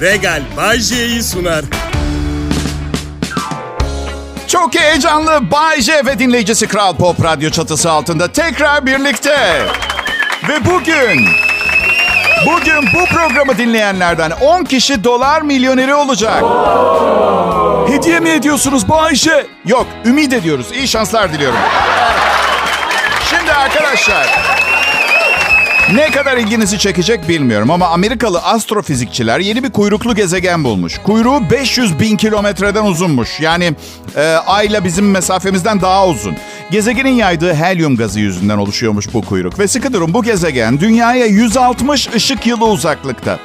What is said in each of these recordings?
Regal Bay J'yi sunar. Çok heyecanlı Bay J ve dinleyicisi Kral Pop Radyo çatısı altında tekrar birlikte. Ve bugün, bugün bu programı dinleyenlerden 10 kişi dolar milyoneri olacak. Hediye mi ediyorsunuz Bay J? Yok, ümit ediyoruz. İyi şanslar diliyorum. Şimdi arkadaşlar, ne kadar ilginizi çekecek bilmiyorum ama Amerikalı astrofizikçiler yeni bir kuyruklu gezegen bulmuş. Kuyruğu 500 bin kilometreden uzunmuş. Yani e, Ay'la bizim mesafemizden daha uzun. Gezegenin yaydığı helyum gazı yüzünden oluşuyormuş bu kuyruk. Ve sıkı durun bu gezegen dünyaya 160 ışık yılı uzaklıkta.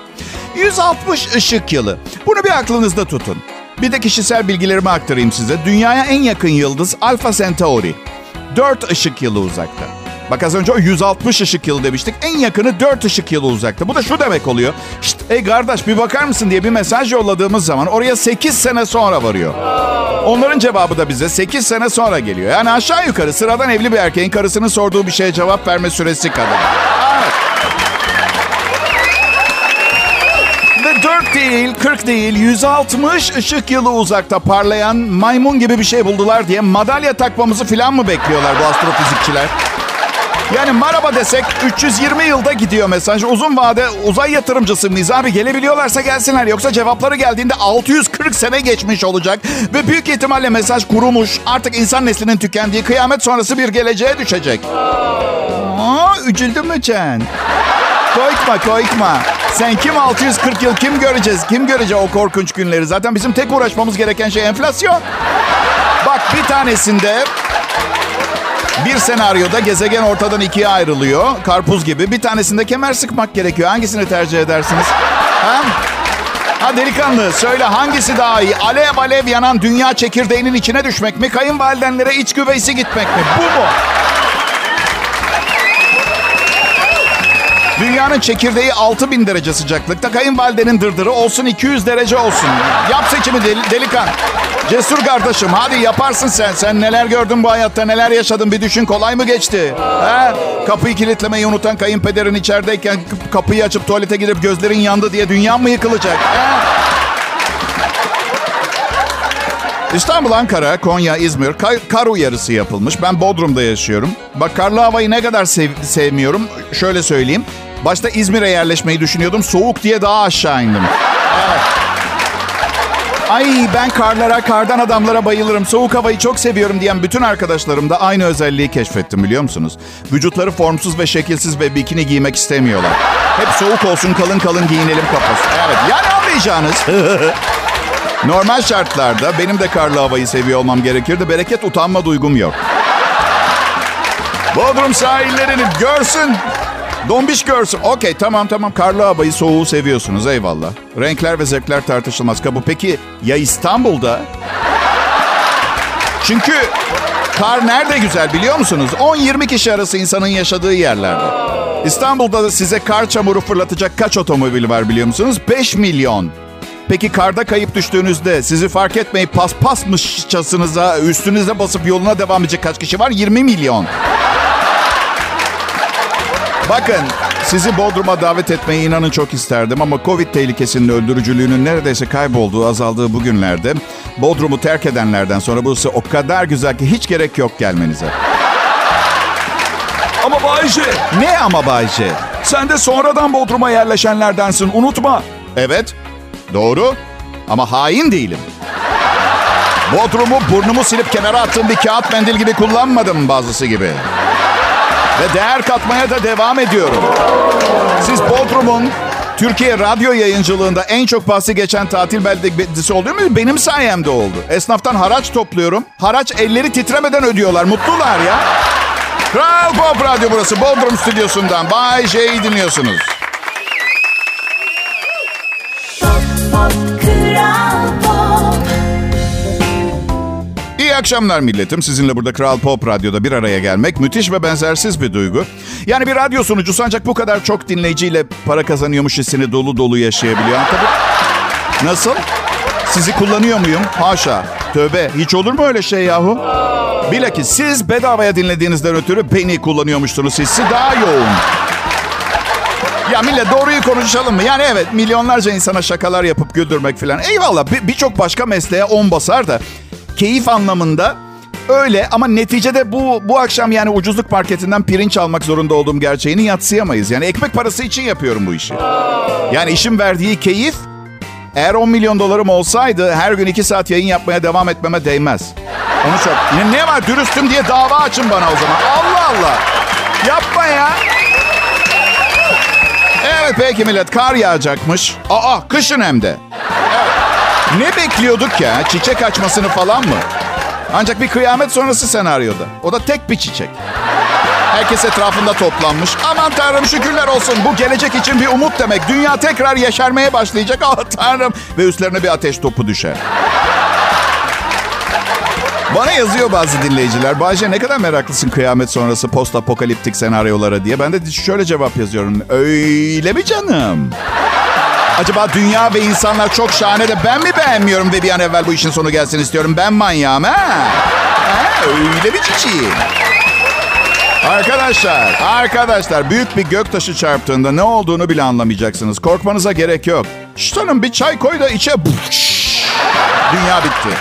160 ışık yılı. Bunu bir aklınızda tutun. Bir de kişisel bilgilerimi aktarayım size. Dünyaya en yakın yıldız Alpha Centauri. 4 ışık yılı uzakta. Bak az önce o 160 ışık yılı demiştik. En yakını 4 ışık yılı uzakta. Bu da şu demek oluyor. Şşt ey kardeş bir bakar mısın diye bir mesaj yolladığımız zaman oraya 8 sene sonra varıyor. Onların cevabı da bize 8 sene sonra geliyor. Yani aşağı yukarı sıradan evli bir erkeğin karısının sorduğu bir şeye cevap verme süresi kadar. Evet. Ve 4 değil, 40 değil, 160 ışık yılı uzakta parlayan maymun gibi bir şey buldular diye madalya takmamızı falan mı bekliyorlar bu astrofizikçiler? Yani merhaba desek 320 yılda gidiyor mesaj. Uzun vade uzay yatırımcısı mıyız abi? Gelebiliyorlarsa gelsinler. Yoksa cevapları geldiğinde 640 sene geçmiş olacak. Ve büyük ihtimalle mesaj kurumuş. Artık insan neslinin tükendiği kıyamet sonrası bir geleceğe düşecek. Aa, üzüldün mü Chen? Koykma koykma. Sen kim 640 yıl kim göreceğiz? Kim görecek o korkunç günleri? Zaten bizim tek uğraşmamız gereken şey enflasyon. Bak bir tanesinde bir senaryoda gezegen ortadan ikiye ayrılıyor. Karpuz gibi. Bir tanesinde kemer sıkmak gerekiyor. Hangisini tercih edersiniz? Ha? Ha delikanlı söyle hangisi daha iyi? Alev alev yanan dünya çekirdeğinin içine düşmek mi? Kayınvalidenlere iç güveysi gitmek mi? Bu mu? Dünyanın çekirdeği 6000 derece sıcaklıkta. Kayınvalidenin dırdırı olsun 200 derece olsun. Yap seçimi del- delikan. Cesur kardeşim hadi yaparsın sen. Sen neler gördün bu hayatta neler yaşadın bir düşün kolay mı geçti? He? Kapıyı kilitlemeyi unutan kayınpederin içerideyken kapıyı açıp tuvalete gidip gözlerin yandı diye dünya mı yıkılacak? He? İstanbul, Ankara, Konya, İzmir kar, kar uyarısı yapılmış. Ben Bodrum'da yaşıyorum. Bak karlı havayı ne kadar sev- sevmiyorum. Şöyle söyleyeyim. Başta İzmir'e yerleşmeyi düşünüyordum. Soğuk diye daha aşağı indim. Evet. Ay ben karlara, kardan adamlara bayılırım. Soğuk havayı çok seviyorum diyen bütün arkadaşlarım da aynı özelliği keşfettim biliyor musunuz? Vücutları formsuz ve şekilsiz ve bikini giymek istemiyorlar. Hep soğuk olsun kalın kalın giyinelim kafası. Evet yani anlayacağınız. Normal şartlarda benim de karlı havayı seviyor olmam gerekirdi. Bereket utanma duygum yok. Bodrum sahillerini görsün. Dombiş görsün. Okey tamam tamam karlı havayı soğuğu seviyorsunuz eyvallah. Renkler ve zevkler tartışılmaz. Kabul. Peki ya İstanbul'da? Çünkü kar nerede güzel biliyor musunuz? 10-20 kişi arası insanın yaşadığı yerlerde. İstanbul'da da size kar çamuru fırlatacak kaç otomobil var biliyor musunuz? 5 milyon. Peki karda kayıp düştüğünüzde sizi fark etmeyip paspasmışçasınıza üstünüze basıp yoluna devam edecek kaç kişi var? 20 milyon. Bakın sizi Bodrum'a davet etmeyi inanın çok isterdim ama Covid tehlikesinin öldürücülüğünün neredeyse kaybolduğu, azaldığı bu günlerde Bodrum'u terk edenlerden sonra burası o kadar güzel ki hiç gerek yok gelmenize. Ama Bayce Ne ama Bayce? sen de sonradan Bodrum'a yerleşenlerdensin unutma. Evet, doğru ama hain değilim. Bodrumu burnumu silip kenara attığım bir kağıt mendil gibi kullanmadım bazısı gibi. Ve değer katmaya da devam ediyorum. Siz Bodrum'un Türkiye radyo yayıncılığında en çok bahsi geçen tatil beldesi oluyor mu? Benim sayemde oldu. Esnaftan haraç topluyorum. Haraç elleri titremeden ödüyorlar. Mutlular ya. Kral Pop Radyo burası. Bodrum stüdyosundan. Bay J'yi dinliyorsunuz. İyi akşamlar milletim. Sizinle burada Kral Pop Radyo'da bir araya gelmek müthiş ve benzersiz bir duygu. Yani bir radyo sunucusu ancak bu kadar çok dinleyiciyle para kazanıyormuş hissini dolu dolu yaşayabiliyor. Tabii. Nasıl? Sizi kullanıyor muyum? Haşa. Tövbe. Hiç olur mu öyle şey yahu? Bilakis siz bedavaya dinlediğinizden ötürü beni kullanıyormuşsunuz hissi daha yoğun. Ya millet doğruyu konuşalım mı? Yani evet milyonlarca insana şakalar yapıp güldürmek falan. Eyvallah bir- birçok başka mesleğe on basar da keyif anlamında öyle ama neticede bu bu akşam yani ucuzluk marketinden pirinç almak zorunda olduğum gerçeğini yatsıyamayız. Yani ekmek parası için yapıyorum bu işi. Yani işin verdiği keyif eğer 10 milyon dolarım olsaydı her gün 2 saat yayın yapmaya devam etmeme değmez. Onu çok... Ne, ne var dürüstüm diye dava açın bana o zaman. Allah Allah. Yapma ya. Evet peki millet kar yağacakmış. Aa kışın hem de. Ne bekliyorduk ya? Çiçek açmasını falan mı? Ancak bir kıyamet sonrası senaryoda. O da tek bir çiçek. Herkes etrafında toplanmış. Aman tanrım şükürler olsun. Bu gelecek için bir umut demek. Dünya tekrar yeşermeye başlayacak. Ah tanrım. Ve üstlerine bir ateş topu düşer. Bana yazıyor bazı dinleyiciler. Bayce ne kadar meraklısın kıyamet sonrası post apokaliptik senaryolara diye. Ben de şöyle cevap yazıyorum. Öyle mi canım? Acaba dünya ve insanlar çok şahane de ben mi beğenmiyorum ve bir an evvel bu işin sonu gelsin istiyorum. Ben manyağım ha? ha öyle mi çiçeğim? Arkadaşlar, arkadaşlar büyük bir göktaşı çarptığında ne olduğunu bile anlamayacaksınız. Korkmanıza gerek yok. Şşt hanım bir çay koy da içe. Dünya bitti.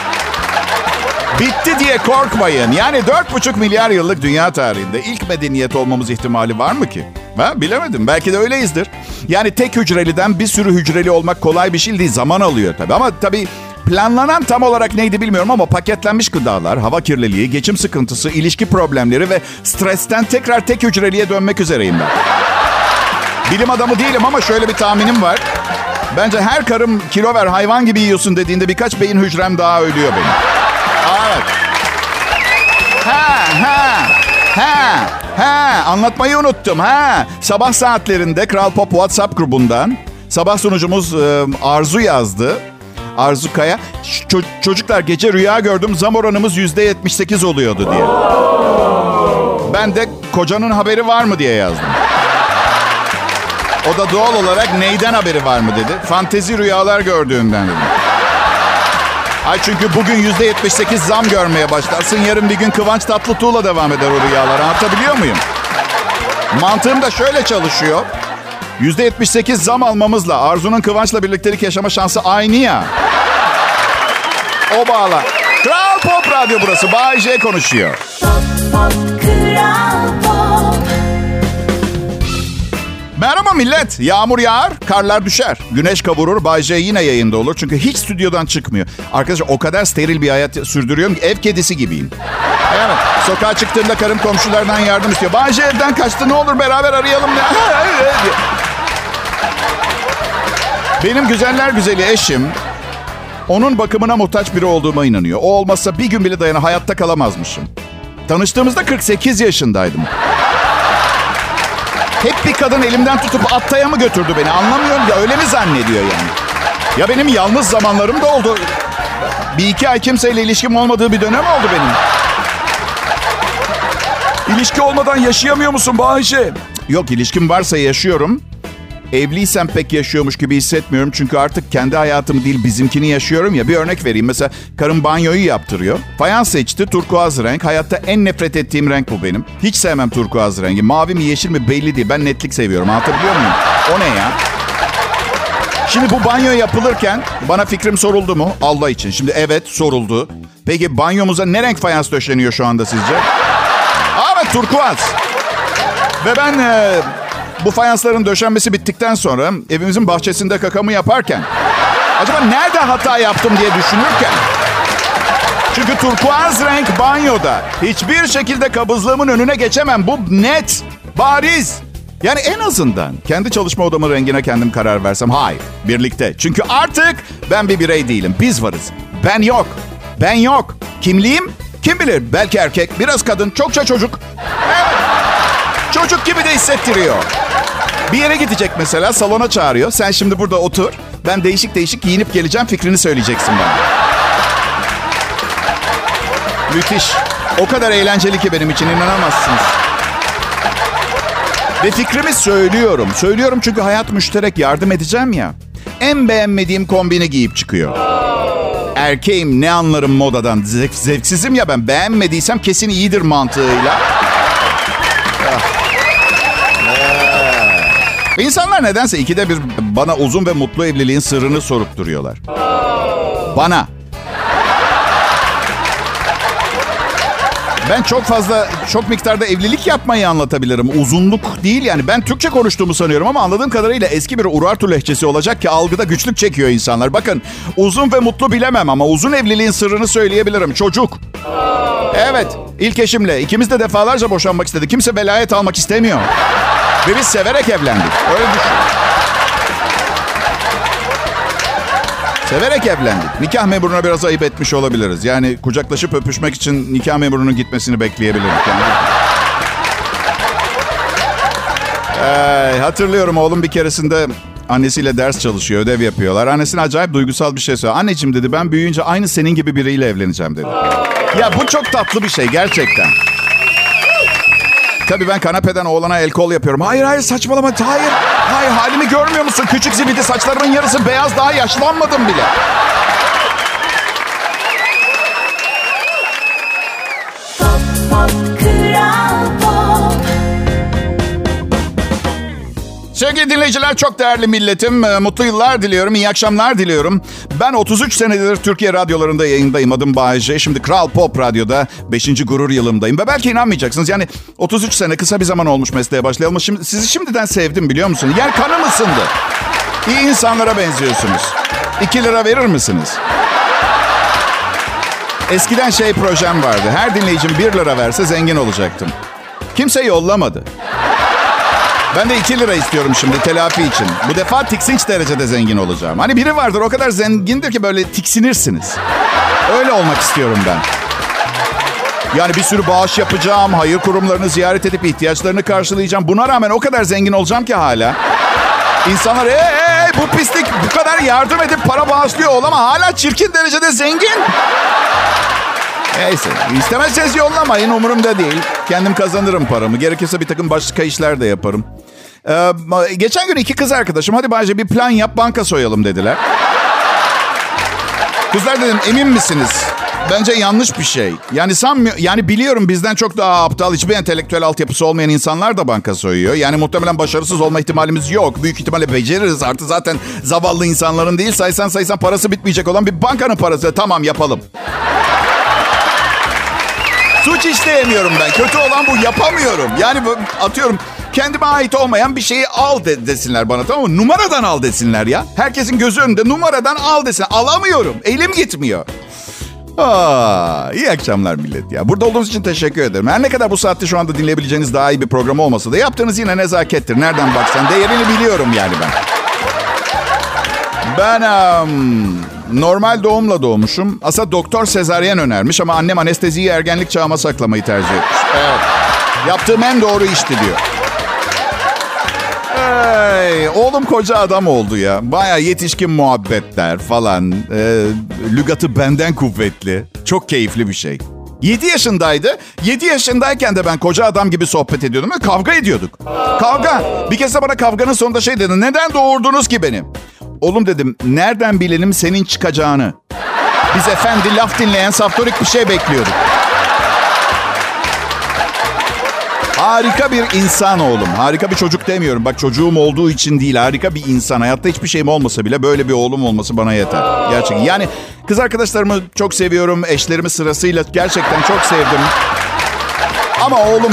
Bitti diye korkmayın. Yani 4,5 milyar yıllık dünya tarihinde ilk medeniyet olmamız ihtimali var mı ki? Ha, bilemedim. Belki de öyleyizdir. Yani tek hücreliden bir sürü hücreli olmak kolay bir şey değil. Zaman alıyor tabii. Ama tabii planlanan tam olarak neydi bilmiyorum ama paketlenmiş gıdalar, hava kirliliği, geçim sıkıntısı, ilişki problemleri ve stresten tekrar tek hücreliye dönmek üzereyim ben. Bilim adamı değilim ama şöyle bir tahminim var. Bence her karım kilo ver hayvan gibi yiyorsun dediğinde birkaç beyin hücrem daha ölüyor benim. Evet. Ha ha ha ha anlatmayı unuttum ha. Sabah saatlerinde Kral Pop WhatsApp grubundan sabah sunucumuz e, Arzu yazdı. Arzu Kaya. "Ço- çocuklar gece rüya gördüm zam oranımız yüzde 78 oluyordu diye. Ben de kocanın haberi var mı diye yazdım. O da doğal olarak neyden haberi var mı dedi. Fantezi rüyalar gördüğünden dedi. Ay çünkü bugün yüzde 78 zam görmeye başlarsın. Yarın bir gün Kıvanç Tatlıtuğ'la devam eder o rüyalar. Anlatabiliyor muyum? Mantığım da şöyle çalışıyor. Yüzde 78 zam almamızla Arzu'nun Kıvanç'la birliktelik yaşama şansı aynı ya. O bağla. Kral Pop Radyo burası. Bay J konuşuyor. Kral Pop Merhaba millet. Yağmur yağar, karlar düşer. Güneş kavurur, Bay J yine yayında olur. Çünkü hiç stüdyodan çıkmıyor. Arkadaşlar o kadar steril bir hayat sürdürüyorum ki ev kedisi gibiyim. Evet. Sokağa çıktığımda karım komşulardan yardım istiyor. Bay J evden kaçtı ne olur beraber arayalım. Benim güzeller güzeli eşim onun bakımına muhtaç biri olduğuma inanıyor. O olmazsa bir gün bile dayana hayatta kalamazmışım. Tanıştığımızda 48 yaşındaydım. Hep bir kadın elimden tutup Attay'a mı götürdü beni anlamıyorum ya öyle mi zannediyor yani? Ya benim yalnız zamanlarım da oldu. Bir iki ay kimseyle ilişkim olmadığı bir dönem oldu benim. İlişki olmadan yaşayamıyor musun Bayşe? Yok ilişkim varsa yaşıyorum. Evliysem pek yaşıyormuş gibi hissetmiyorum. Çünkü artık kendi hayatımı değil bizimkini yaşıyorum ya. Bir örnek vereyim. Mesela karım banyoyu yaptırıyor. Fayans seçti turkuaz renk. Hayatta en nefret ettiğim renk bu benim. Hiç sevmem turkuaz rengi. Mavi mi yeşil mi belli değil. Ben netlik seviyorum. Anlatabiliyor muyum? O ne ya? Şimdi bu banyo yapılırken bana fikrim soruldu mu? Allah için. Şimdi evet soruldu. Peki banyomuza ne renk fayans döşeniyor şu anda sizce? Evet turkuaz. Ve ben e, bu fayansların döşenmesi bittikten sonra evimizin bahçesinde kakamı yaparken acaba nerede hata yaptım diye düşünürken çünkü turkuaz renk banyoda hiçbir şekilde kabızlığımın önüne geçemem. Bu net, bariz. Yani en azından kendi çalışma odamın rengine kendim karar versem. Hayır, birlikte. Çünkü artık ben bir birey değilim. Biz varız. Ben yok. Ben yok. Kimliğim? Kim bilir? Belki erkek, biraz kadın, çokça çocuk. Evet. Çocuk gibi de hissettiriyor. Bir yere gidecek mesela salona çağırıyor. Sen şimdi burada otur. Ben değişik değişik giyinip geleceğim fikrini söyleyeceksin bana. Müthiş. O kadar eğlenceli ki benim için inanamazsınız. Ve fikrimi söylüyorum. Söylüyorum çünkü hayat müşterek yardım edeceğim ya. En beğenmediğim kombini giyip çıkıyor. Erkeğim ne anlarım modadan. Zevk, zevksizim ya ben. Beğenmediysem kesin iyidir mantığıyla. İnsanlar nedense ikide bir bana uzun ve mutlu evliliğin sırrını sorup duruyorlar. Bana. Ben çok fazla, çok miktarda evlilik yapmayı anlatabilirim. Uzunluk değil yani. Ben Türkçe konuştuğumu sanıyorum ama anladığım kadarıyla eski bir Urartu lehçesi olacak ki algıda güçlük çekiyor insanlar. Bakın uzun ve mutlu bilemem ama uzun evliliğin sırrını söyleyebilirim. Çocuk. Evet, ilk eşimle. ikimiz de defalarca boşanmak istedi. Kimse velayet almak istemiyor. Ve biz severek evlendik. Öyle düşün. Severek evlendik. Nikah memuruna biraz ayıp etmiş olabiliriz. Yani kucaklaşıp öpüşmek için nikah memurunun gitmesini bekleyebilirdik. Yani. Ee, hatırlıyorum oğlum bir keresinde annesiyle ders çalışıyor, ödev yapıyorlar. Annesine acayip duygusal bir şey söylüyor. Anneciğim dedi ben büyüyünce aynı senin gibi biriyle evleneceğim dedi. Ya bu çok tatlı bir şey gerçekten. Tabii ben kanepeden oğlana el kol yapıyorum. Hayır hayır saçmalama. Hayır. Hayır halimi görmüyor musun? Küçük zibidi saçlarımın yarısı beyaz daha yaşlanmadım bile. Sevgili dinleyiciler çok değerli milletim. Ee, mutlu yıllar diliyorum. iyi akşamlar diliyorum. Ben 33 senedir Türkiye radyolarında yayındayım. Adım Bayece. Şimdi Kral Pop Radyo'da 5. gurur yılımdayım. Ve belki inanmayacaksınız. Yani 33 sene kısa bir zaman olmuş mesleğe başlayalım. Şimdi, sizi şimdiden sevdim biliyor musunuz? Yer kanım ısındı. İyi insanlara benziyorsunuz. 2 lira verir misiniz? Eskiden şey projem vardı. Her dinleyicim 1 lira verse zengin olacaktım. Kimse yollamadı. Ben de 2 lira istiyorum şimdi telafi için. Bu defa tiksinç derecede zengin olacağım. Hani biri vardır o kadar zengindir ki böyle tiksinirsiniz. Öyle olmak istiyorum ben. Yani bir sürü bağış yapacağım, hayır kurumlarını ziyaret edip ihtiyaçlarını karşılayacağım. Buna rağmen o kadar zengin olacağım ki hala. İnsanlar ee, ee bu pislik bu kadar yardım edip para bağışlıyor ol ama hala çirkin derecede zengin. Neyse istemezseniz yollamayın umurumda değil. Kendim kazanırım paramı. Gerekirse bir takım başka işler de yaparım. Ee, geçen gün iki kız arkadaşım hadi bence bir plan yap banka soyalım dediler. Kızlar dedim emin misiniz? Bence yanlış bir şey. Yani sanmıyor, yani biliyorum bizden çok daha aptal, hiçbir entelektüel altyapısı olmayan insanlar da banka soyuyor. Yani muhtemelen başarısız olma ihtimalimiz yok. Büyük ihtimalle beceririz. Artı zaten zavallı insanların değil saysan saysan parası bitmeyecek olan bir bankanın parası. Tamam yapalım. Suç işleyemiyorum ben. Kötü olan bu. Yapamıyorum. Yani atıyorum kendime ait olmayan bir şeyi al de, desinler bana tamam mı? Numaradan al desinler ya. Herkesin gözü önünde numaradan al desin. Alamıyorum. Elim gitmiyor. Aa, iyi akşamlar millet ya. Burada olduğunuz için teşekkür ederim. Her ne kadar bu saatte şu anda dinleyebileceğiniz daha iyi bir program olmasa da yaptığınız yine nezakettir. Nereden baksan değerini biliyorum yani ben. Ben um, normal doğumla doğmuşum. Aslında doktor sezaryen önermiş ama annem anesteziyi ergenlik çağıma saklamayı tercih etmiş. Evet. Yaptığım en doğru işti diyor. Hey, oğlum koca adam oldu ya. Baya yetişkin muhabbetler falan. Ee, lügatı benden kuvvetli. Çok keyifli bir şey. 7 yaşındaydı. 7 yaşındayken de ben koca adam gibi sohbet ediyordum ve kavga ediyorduk. Kavga. Bir kez de bana kavganın sonunda şey dedi. Neden doğurdunuz ki beni? Oğlum dedim nereden bilelim senin çıkacağını? Biz efendi laf dinleyen saftorik bir şey bekliyorduk. Harika bir insan oğlum. Harika bir çocuk demiyorum. Bak çocuğum olduğu için değil. Harika bir insan. Hayatta hiçbir şeyim olmasa bile böyle bir oğlum olması bana yeter. Gerçekten. Yani kız arkadaşlarımı çok seviyorum. Eşlerimi sırasıyla gerçekten çok sevdim. Ama oğlum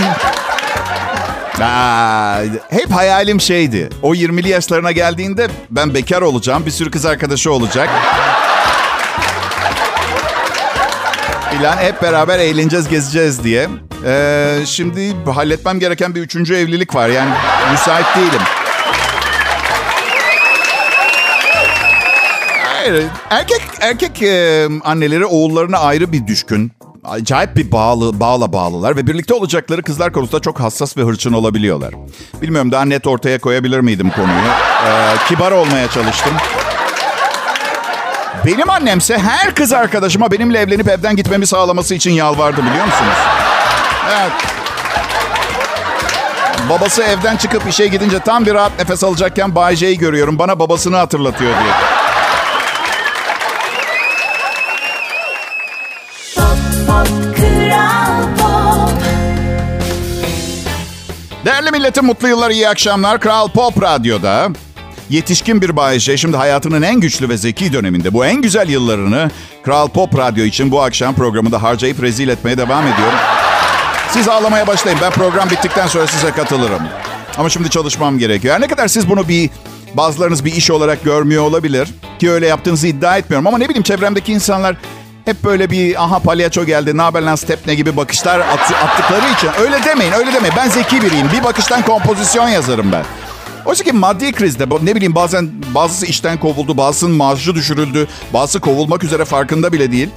Aa, hep hayalim şeydi. O 20'li yaşlarına geldiğinde ben bekar olacağım. Bir sürü kız arkadaşı olacak. Plan hep beraber eğleneceğiz, gezeceğiz diye. Ee, şimdi halletmem gereken bir üçüncü evlilik var. Yani müsait değilim. Hayır, erkek erkek e, anneleri oğullarına ayrı bir düşkün. Acayip bir bağlı, bağla bağlılar ve birlikte olacakları kızlar konusunda çok hassas ve hırçın olabiliyorlar. Bilmiyorum daha net ortaya koyabilir miydim konuyu. Ee, kibar olmaya çalıştım. Benim annemse her kız arkadaşıma benimle evlenip evden gitmemi sağlaması için yalvardı biliyor musunuz? Evet. Babası evden çıkıp işe gidince tam bir rahat nefes alacakken Bay J'yi görüyorum. Bana babasını hatırlatıyor diyor. Değerli milletim mutlu yıllar, iyi akşamlar. Kral Pop Radyo'da yetişkin bir Bayece şimdi hayatının en güçlü ve zeki döneminde bu en güzel yıllarını Kral Pop Radyo için bu akşam programında harcayıp rezil etmeye devam ediyorum. Siz ağlamaya başlayın. Ben program bittikten sonra size katılırım. Ama şimdi çalışmam gerekiyor. Her ne kadar siz bunu bir bazılarınız bir iş olarak görmüyor olabilir ki öyle yaptığınızı iddia etmiyorum ama ne bileyim çevremdeki insanlar hep böyle bir aha palyaço geldi, ne haber lan stepne gibi bakışlar at, attıkları için öyle demeyin, öyle demeyin. Ben zeki biriyim. Bir bakıştan kompozisyon yazarım ben. Oysa ki maddi krizde ne bileyim bazen bazısı işten kovuldu, bazısının maaşı düşürüldü, bazısı kovulmak üzere farkında bile değil.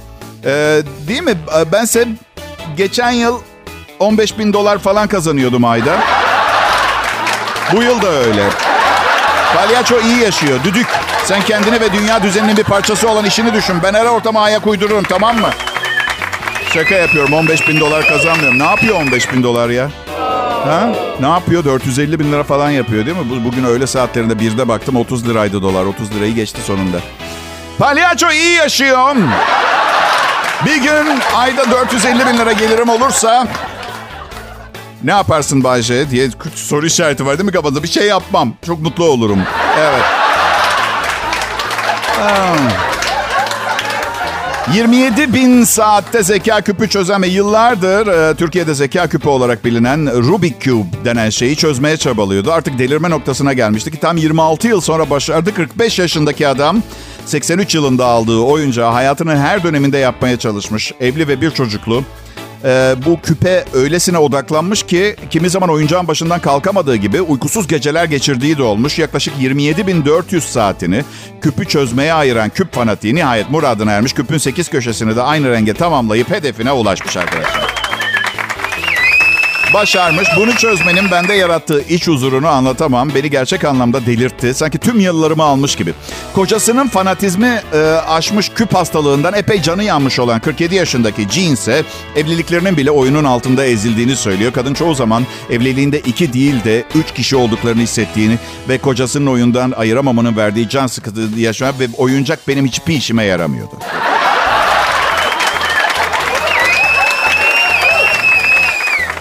Ee, değil mi? Bense geçen yıl 15 bin dolar falan kazanıyordum ayda. Bu yıl da öyle. Palyaço iyi yaşıyor. Düdük. Sen kendini ve dünya düzeninin bir parçası olan işini düşün. Ben her ortama ayak uydururum tamam mı? Şaka yapıyorum. 15 bin dolar kazanmıyorum. Ne yapıyor 15 bin dolar ya? Ha? Ne yapıyor? 450 bin lira falan yapıyor değil mi? Bugün öğle saatlerinde birde baktım 30 liraydı dolar. 30 lirayı geçti sonunda. Palyaço iyi yaşıyor. Bir gün ayda 450 bin lira gelirim olursa ne yaparsın Bayce diye soru işareti var değil mi kafada? Bir şey yapmam. Çok mutlu olurum. Evet. 27 bin saatte zeka küpü çözen ve yıllardır e, Türkiye'de zeka küpü olarak bilinen Rubik Cube denen şeyi çözmeye çabalıyordu. Artık delirme noktasına gelmişti ki tam 26 yıl sonra başardı. 45 yaşındaki adam 83 yılında aldığı oyuncağı hayatının her döneminde yapmaya çalışmış. Evli ve bir çocuklu e, bu küpe öylesine odaklanmış ki kimi zaman oyuncağın başından kalkamadığı gibi uykusuz geceler geçirdiği de olmuş. Yaklaşık 27.400 saatini küpü çözmeye ayıran küp fanatiği nihayet muradına ermiş. Küpün 8 köşesini de aynı renge tamamlayıp hedefine ulaşmış arkadaşlar başarmış. Bunu çözmenin bende yarattığı iç huzurunu anlatamam. Beni gerçek anlamda delirtti. Sanki tüm yıllarımı almış gibi. Kocasının fanatizmi e, aşmış küp hastalığından epey canı yanmış olan 47 yaşındaki Jean ise evliliklerinin bile oyunun altında ezildiğini söylüyor. Kadın çoğu zaman evliliğinde iki değil de üç kişi olduklarını hissettiğini ve kocasının oyundan ayıramamanın verdiği can sıkıntısı yaşayan ve oyuncak benim hiçbir işime yaramıyordu.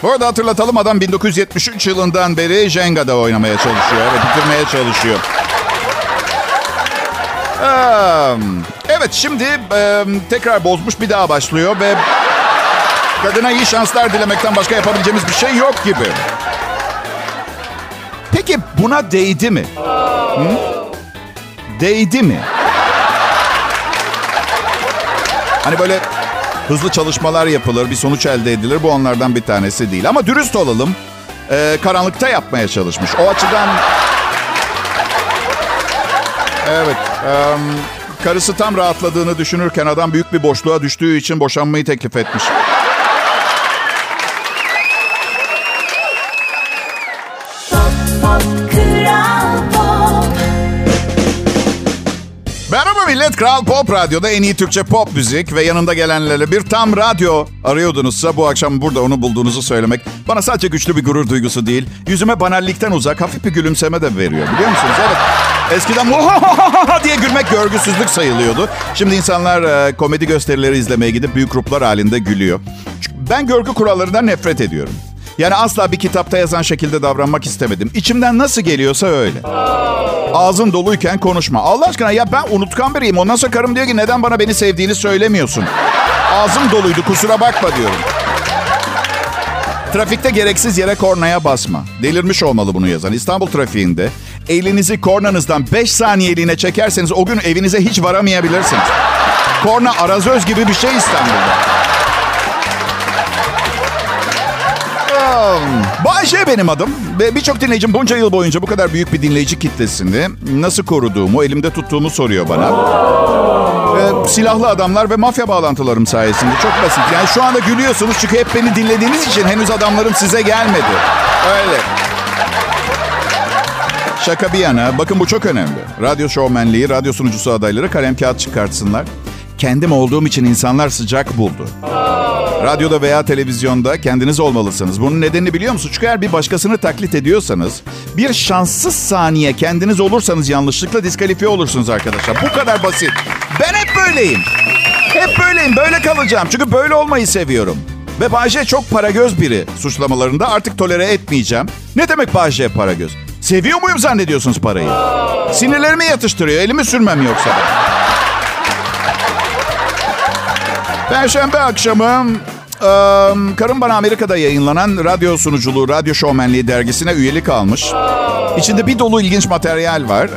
Bu arada hatırlatalım adam 1973 yılından beri Jenga'da oynamaya çalışıyor ve bitirmeye çalışıyor. Evet şimdi tekrar bozmuş bir daha başlıyor ve kadına iyi şanslar dilemekten başka yapabileceğimiz bir şey yok gibi. Peki buna değdi mi? Hı? Değdi mi? Hani böyle Hızlı çalışmalar yapılır, bir sonuç elde edilir. Bu onlardan bir tanesi değil. Ama dürüst olalım. Ee, karanlıkta yapmaya çalışmış. O açıdan... Evet. Um, karısı tam rahatladığını düşünürken adam büyük bir boşluğa düştüğü için boşanmayı teklif etmiş. Millet Kral Pop Radyo'da en iyi Türkçe pop müzik ve yanında gelenlerle bir tam radyo arıyordunuzsa bu akşam burada onu bulduğunuzu söylemek bana sadece güçlü bir gurur duygusu değil, yüzüme banallikten uzak hafif bir gülümseme de veriyor. Biliyor musunuz? Evet. Eskiden diye gülmek görgüsüzlük sayılıyordu. Şimdi insanlar e, komedi gösterileri izlemeye gidip büyük gruplar halinde gülüyor. Ben görgü kurallarından nefret ediyorum. Yani asla bir kitapta yazan şekilde davranmak istemedim. İçimden nasıl geliyorsa öyle. Ağzın doluyken konuşma. Allah aşkına ya ben unutkan biriyim. Ondan sonra karım diyor ki neden bana beni sevdiğini söylemiyorsun. Ağzım doluydu kusura bakma diyorum. Trafikte gereksiz yere kornaya basma. Delirmiş olmalı bunu yazan. İstanbul trafiğinde elinizi kornanızdan 5 saniyeliğine çekerseniz o gün evinize hiç varamayabilirsiniz. Korna arazöz gibi bir şey İstanbul'da. Bayşe benim adım. Ve birçok dinleyicim bunca yıl boyunca bu kadar büyük bir dinleyici kitlesini nasıl koruduğumu, elimde tuttuğumu soruyor bana. Ee, silahlı adamlar ve mafya bağlantılarım sayesinde. Çok basit. Yani şu anda gülüyorsunuz çünkü hep beni dinlediğiniz için henüz adamlarım size gelmedi. Öyle. Şaka bir yana, bakın bu çok önemli. Radyo şovmenliği, radyo sunucusu adayları kalem kağıt çıkartsınlar. Kendim olduğum için insanlar sıcak buldu. Radyoda veya televizyonda kendiniz olmalısınız. Bunun nedenini biliyor musunuz? Çünkü eğer bir başkasını taklit ediyorsanız bir şanssız saniye kendiniz olursanız yanlışlıkla diskalifiye olursunuz arkadaşlar. Bu kadar basit. Ben hep böyleyim. Hep böyleyim. Böyle kalacağım. Çünkü böyle olmayı seviyorum. Ve Bayce çok para göz biri suçlamalarında artık tolere etmeyeceğim. Ne demek Bayce para göz? Seviyor muyum zannediyorsunuz parayı? Sinirlerimi yatıştırıyor. Elimi sürmem yoksa. Perşembe akşamı karım bana Amerika'da yayınlanan radyo sunuculuğu, radyo şovmenliği dergisine üyelik almış. İçinde bir dolu ilginç materyal var.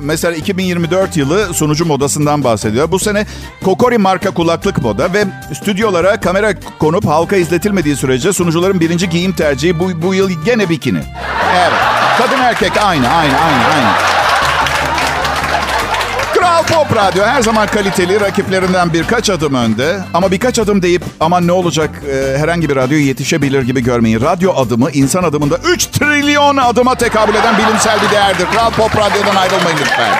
Mesela 2024 yılı sunucu modasından bahsediyor. Bu sene Kokori marka kulaklık moda ve stüdyolara kamera konup halka izletilmediği sürece sunucuların birinci giyim tercihi bu, bu yıl gene bikini. Evet. Kadın erkek aynı, aynı, aynı, aynı. Kral Pop Radyo her zaman kaliteli, rakiplerinden birkaç adım önde. Ama birkaç adım deyip aman ne olacak e, herhangi bir radyo yetişebilir gibi görmeyin. Radyo adımı insan adımında 3 trilyon adıma tekabül eden bilimsel bir değerdir. Kral Pop Radyo'dan ayrılmayın lütfen.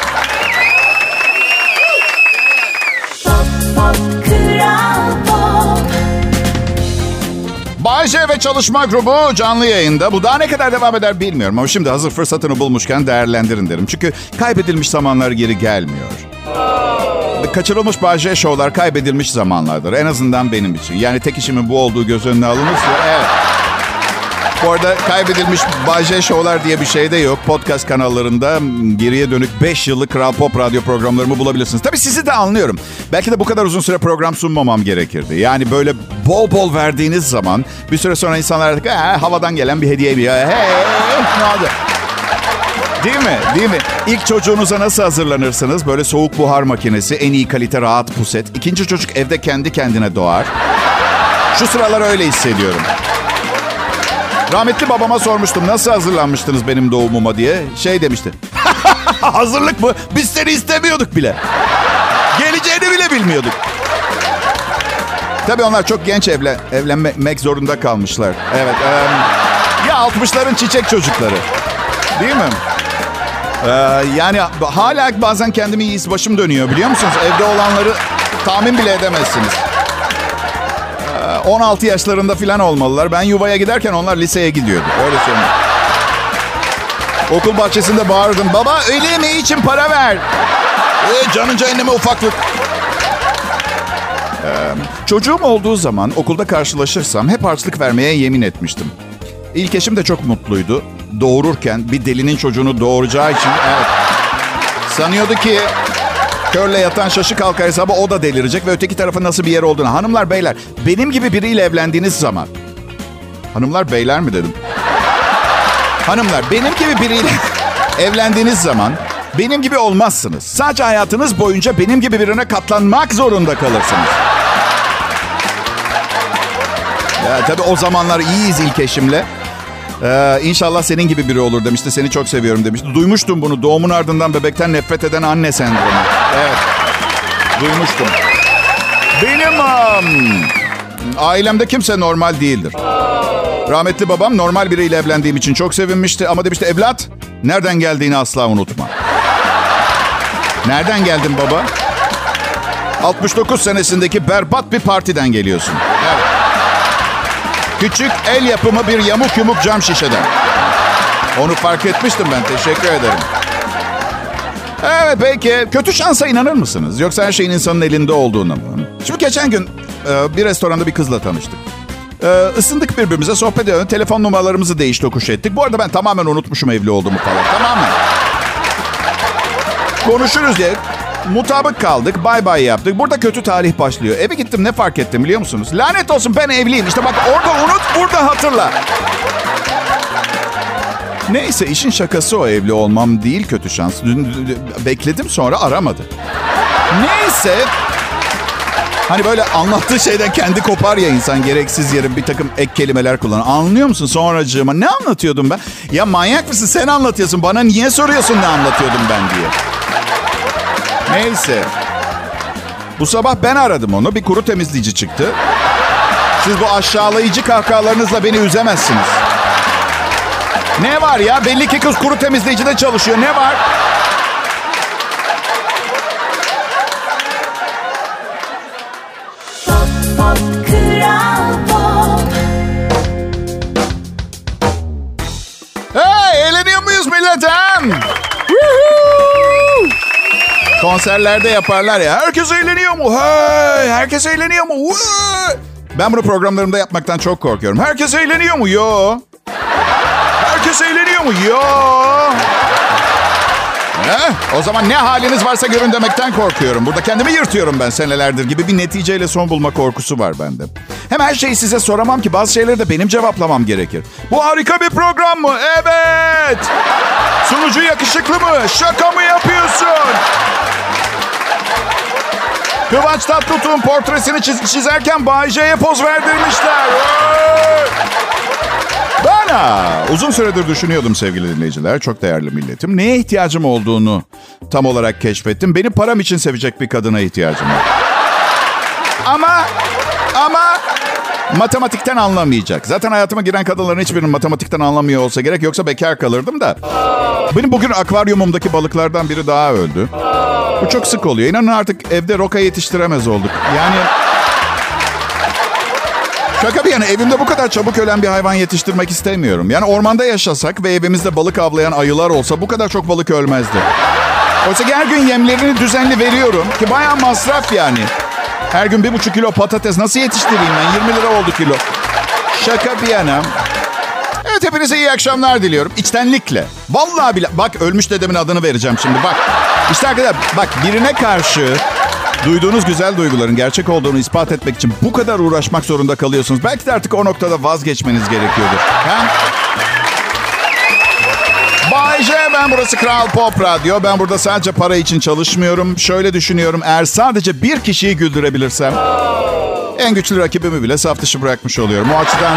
Bayce ve Çalışma Grubu canlı yayında. Bu daha ne kadar devam eder bilmiyorum ama şimdi hazır fırsatını bulmuşken değerlendirin derim. Çünkü kaybedilmiş zamanlar geri gelmiyor. Kaçırılmış Bayce şovlar kaybedilmiş zamanlardır. En azından benim için. Yani tek işimin bu olduğu göz önüne alınırsa evet. Bu arada kaybedilmiş Bayce Show'lar diye bir şey de yok. Podcast kanallarında geriye dönük 5 yıllık Kral Pop radyo programlarımı bulabilirsiniz. Tabii sizi de anlıyorum. Belki de bu kadar uzun süre program sunmamam gerekirdi. Yani böyle bol bol verdiğiniz zaman bir süre sonra insanlar artık havadan gelen bir hediye bir. Hey, ne oldu? Değil mi? Değil mi? İlk çocuğunuza nasıl hazırlanırsınız? Böyle soğuk buhar makinesi, en iyi kalite rahat puset. İkinci çocuk evde kendi kendine doğar. Şu sıralar öyle hissediyorum. Rahmetli babama sormuştum nasıl hazırlanmıştınız benim doğumuma diye. Şey demişti. Hazırlık mı? Biz seni istemiyorduk bile. Geleceğini bile bilmiyorduk. Tabii onlar çok genç evlen, evlenmek zorunda kalmışlar. Evet. E, ya 60'ların çiçek çocukları. Değil mi? Ee, yani hala bazen kendimi iyi başım dönüyor biliyor musunuz? Evde olanları tahmin bile edemezsiniz. 16 yaşlarında falan olmalılar. Ben yuvaya giderken onlar liseye gidiyordu. Öyle söyleyeyim. Okul bahçesinde bağırdım. Baba öğle yemeği için para ver. Ee, canın cehenneme ufaklık. Ee, çocuğum olduğu zaman okulda karşılaşırsam hep harçlık vermeye yemin etmiştim. İlk eşim de çok mutluydu. Doğururken bir delinin çocuğunu doğuracağı için evet. Sanıyordu ki Körle yatan şaşı kalkar hesabı o da delirecek ve öteki tarafın nasıl bir yer olduğunu. Hanımlar beyler benim gibi biriyle evlendiğiniz zaman. Hanımlar beyler mi dedim? Hanımlar benim gibi biriyle evlendiğiniz zaman benim gibi olmazsınız. Sadece hayatınız boyunca benim gibi birine katlanmak zorunda kalırsınız. Ya, tabii o zamanlar iyiyiz ilk eşimle. Ee, inşallah senin gibi biri olur demişti. Seni çok seviyorum demişti. Duymuştum bunu. Doğumun ardından bebekten nefret eden anne sendromu. Evet. Duymuştum. Benim um, ailemde kimse normal değildir. Rahmetli babam normal biriyle evlendiğim için çok sevinmişti. Ama demişti evlat nereden geldiğini asla unutma. Nereden geldin baba? 69 senesindeki berbat bir partiden geliyorsun. Küçük el yapımı bir yamuk yumuk cam şişeden. Onu fark etmiştim ben. Teşekkür ederim. Evet peki. Kötü şansa inanır mısınız? Yoksa her şeyin insanın elinde olduğuna mı? Şimdi geçen gün e, bir restoranda bir kızla tanıştık. Ee, ısındık birbirimize sohbet ediyoruz. Telefon numaralarımızı değiş tokuş ettik. Bu arada ben tamamen unutmuşum evli olduğumu falan. Tamamen. Konuşuruz diye mutabık kaldık. Bay bay yaptık. Burada kötü tarih başlıyor. Eve gittim ne fark ettim biliyor musunuz? Lanet olsun ben evliyim. İşte bak orada unut burada hatırla. Neyse işin şakası o evli olmam değil kötü şans. Dün, bekledim sonra aramadı. Neyse Hani böyle anlattığı şeyden kendi kopar ya insan gereksiz yere bir takım ek kelimeler kullanır. Anlıyor musun sonracığıma? Ne anlatıyordum ben? Ya manyak mısın sen anlatıyorsun. Bana niye soruyorsun ne anlatıyordum ben diye. Neyse. Bu sabah ben aradım onu. Bir kuru temizleyici çıktı. Siz bu aşağılayıcı kahkahalarınızla beni üzemezsiniz. Ne var ya? Belli ki kız kuru temizleyicide çalışıyor. Ne var? Konserlerde yaparlar ya. Herkes eğleniyor mu? Hey, herkes eğleniyor mu? Hey! Ben bunu programlarımda yapmaktan çok korkuyorum. Herkes eğleniyor mu? Yo. Herkes eğleniyor mu? Yo. Eh, o zaman ne haliniz varsa görün demekten korkuyorum. Burada kendimi yırtıyorum ben senelerdir gibi bir neticeyle son bulma korkusu var bende. Hem her şeyi size soramam ki bazı şeyleri de benim cevaplamam gerekir. Bu harika bir program mı? Evet. Sunucu yakışıklı mı? Şaka mı yapıyorsun? Kıvanç Tatlıtuğ'un portresini çiz- çizerken Bay J'ye poz verdirmişler. Ha, uzun süredir düşünüyordum sevgili dinleyiciler. Çok değerli milletim. Neye ihtiyacım olduğunu tam olarak keşfettim. Beni param için sevecek bir kadına ihtiyacım var. Ama, ama matematikten anlamayacak. Zaten hayatıma giren kadınların hiçbirinin matematikten anlamıyor olsa gerek. Yoksa bekar kalırdım da. Benim bugün akvaryumumdaki balıklardan biri daha öldü. Bu çok sık oluyor. İnanın artık evde roka yetiştiremez olduk. Yani Şaka bir yana evimde bu kadar çabuk ölen bir hayvan yetiştirmek istemiyorum. Yani ormanda yaşasak ve evimizde balık avlayan ayılar olsa bu kadar çok balık ölmezdi. Oysa ki her gün yemlerini düzenli veriyorum ki bayağı masraf yani. Her gün bir buçuk kilo patates nasıl yetiştireyim ben? 20 lira oldu kilo. Şaka bir yana. Evet hepinize iyi akşamlar diliyorum. İçtenlikle. Vallahi bile. Bak ölmüş dedemin adını vereceğim şimdi bak. İşte arkadaşlar bak birine karşı duyduğunuz güzel duyguların gerçek olduğunu ispat etmek için bu kadar uğraşmak zorunda kalıyorsunuz. Belki de artık o noktada vazgeçmeniz gerekiyordur. Ha? Bay J, ben burası Kral Pop Radyo. Ben burada sadece para için çalışmıyorum. Şöyle düşünüyorum. Eğer sadece bir kişiyi güldürebilirsem... En güçlü rakibimi bile saf dışı bırakmış oluyorum. O açıdan...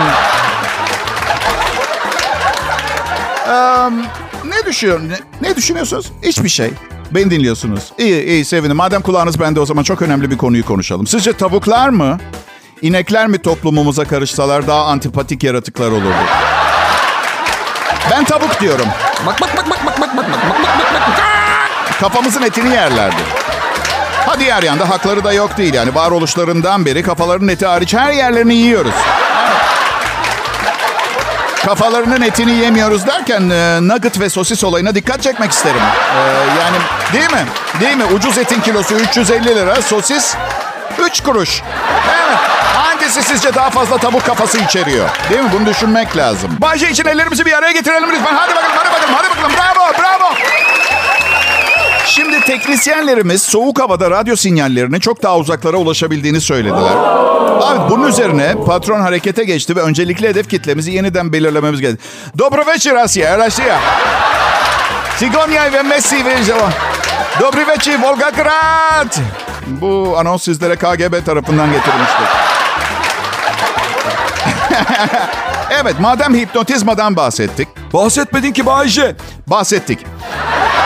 Eee, ne düşünüyorsun? Ne, ne düşünüyorsunuz? Hiçbir şey. Beni dinliyorsunuz. İyi, iyi, sevindim. Madem kulağınız bende o zaman çok önemli bir konuyu konuşalım. Sizce tavuklar mı, inekler mi toplumumuza karışsalar daha antipatik yaratıklar olurdu? Ben tavuk diyorum. Bak bak bak bak bak bak bak bak bak bak bak bak. Kafamızın etini yerlerdi. Ha diğer yanda hakları da yok değil yani. Varoluşlarından beri kafalarının eti hariç her yerlerini yiyoruz. Kafalarının etini yemiyoruz derken e, nugget ve sosis olayına dikkat çekmek isterim. E, yani değil mi? Değil mi? Ucuz etin kilosu 350 lira, sosis 3 kuruş. Evet. Hangisi sizce daha fazla tavuk kafası içeriyor? Değil mi? Bunu düşünmek lazım. Bayce için ellerimizi bir araya getirelim lütfen. Hadi bakalım, hadi bakalım, hadi bakalım. Bravo, bravo. Şimdi teknisyenlerimiz soğuk havada radyo sinyallerinin çok daha uzaklara ulaşabildiğini söylediler. Abi bunun üzerine patron harekete geçti ve öncelikli hedef kitlemizi yeniden belirlememiz gerekti. Dobro večer, Asya, Rusya. Sigonya ve Messi ve Dobry večer, Volgograd. Bu anons sizlere KGB tarafından getirilmiştir. evet, madem hipnotizmadan bahsettik. Bahsetmedin ki Bayce. Bahsettik.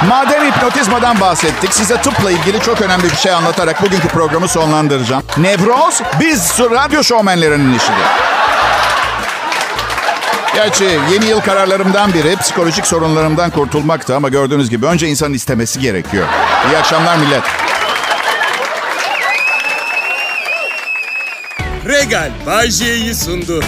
Madem hipnotizmadan bahsettik, size tıpla ilgili çok önemli bir şey anlatarak bugünkü programı sonlandıracağım. Nevroz, biz radyo şovmenlerinin işidir. Gerçi yeni yıl kararlarımdan biri psikolojik sorunlarımdan kurtulmaktı ama gördüğünüz gibi önce insanın istemesi gerekiyor. İyi akşamlar millet. Regal Bay J'yi sundu.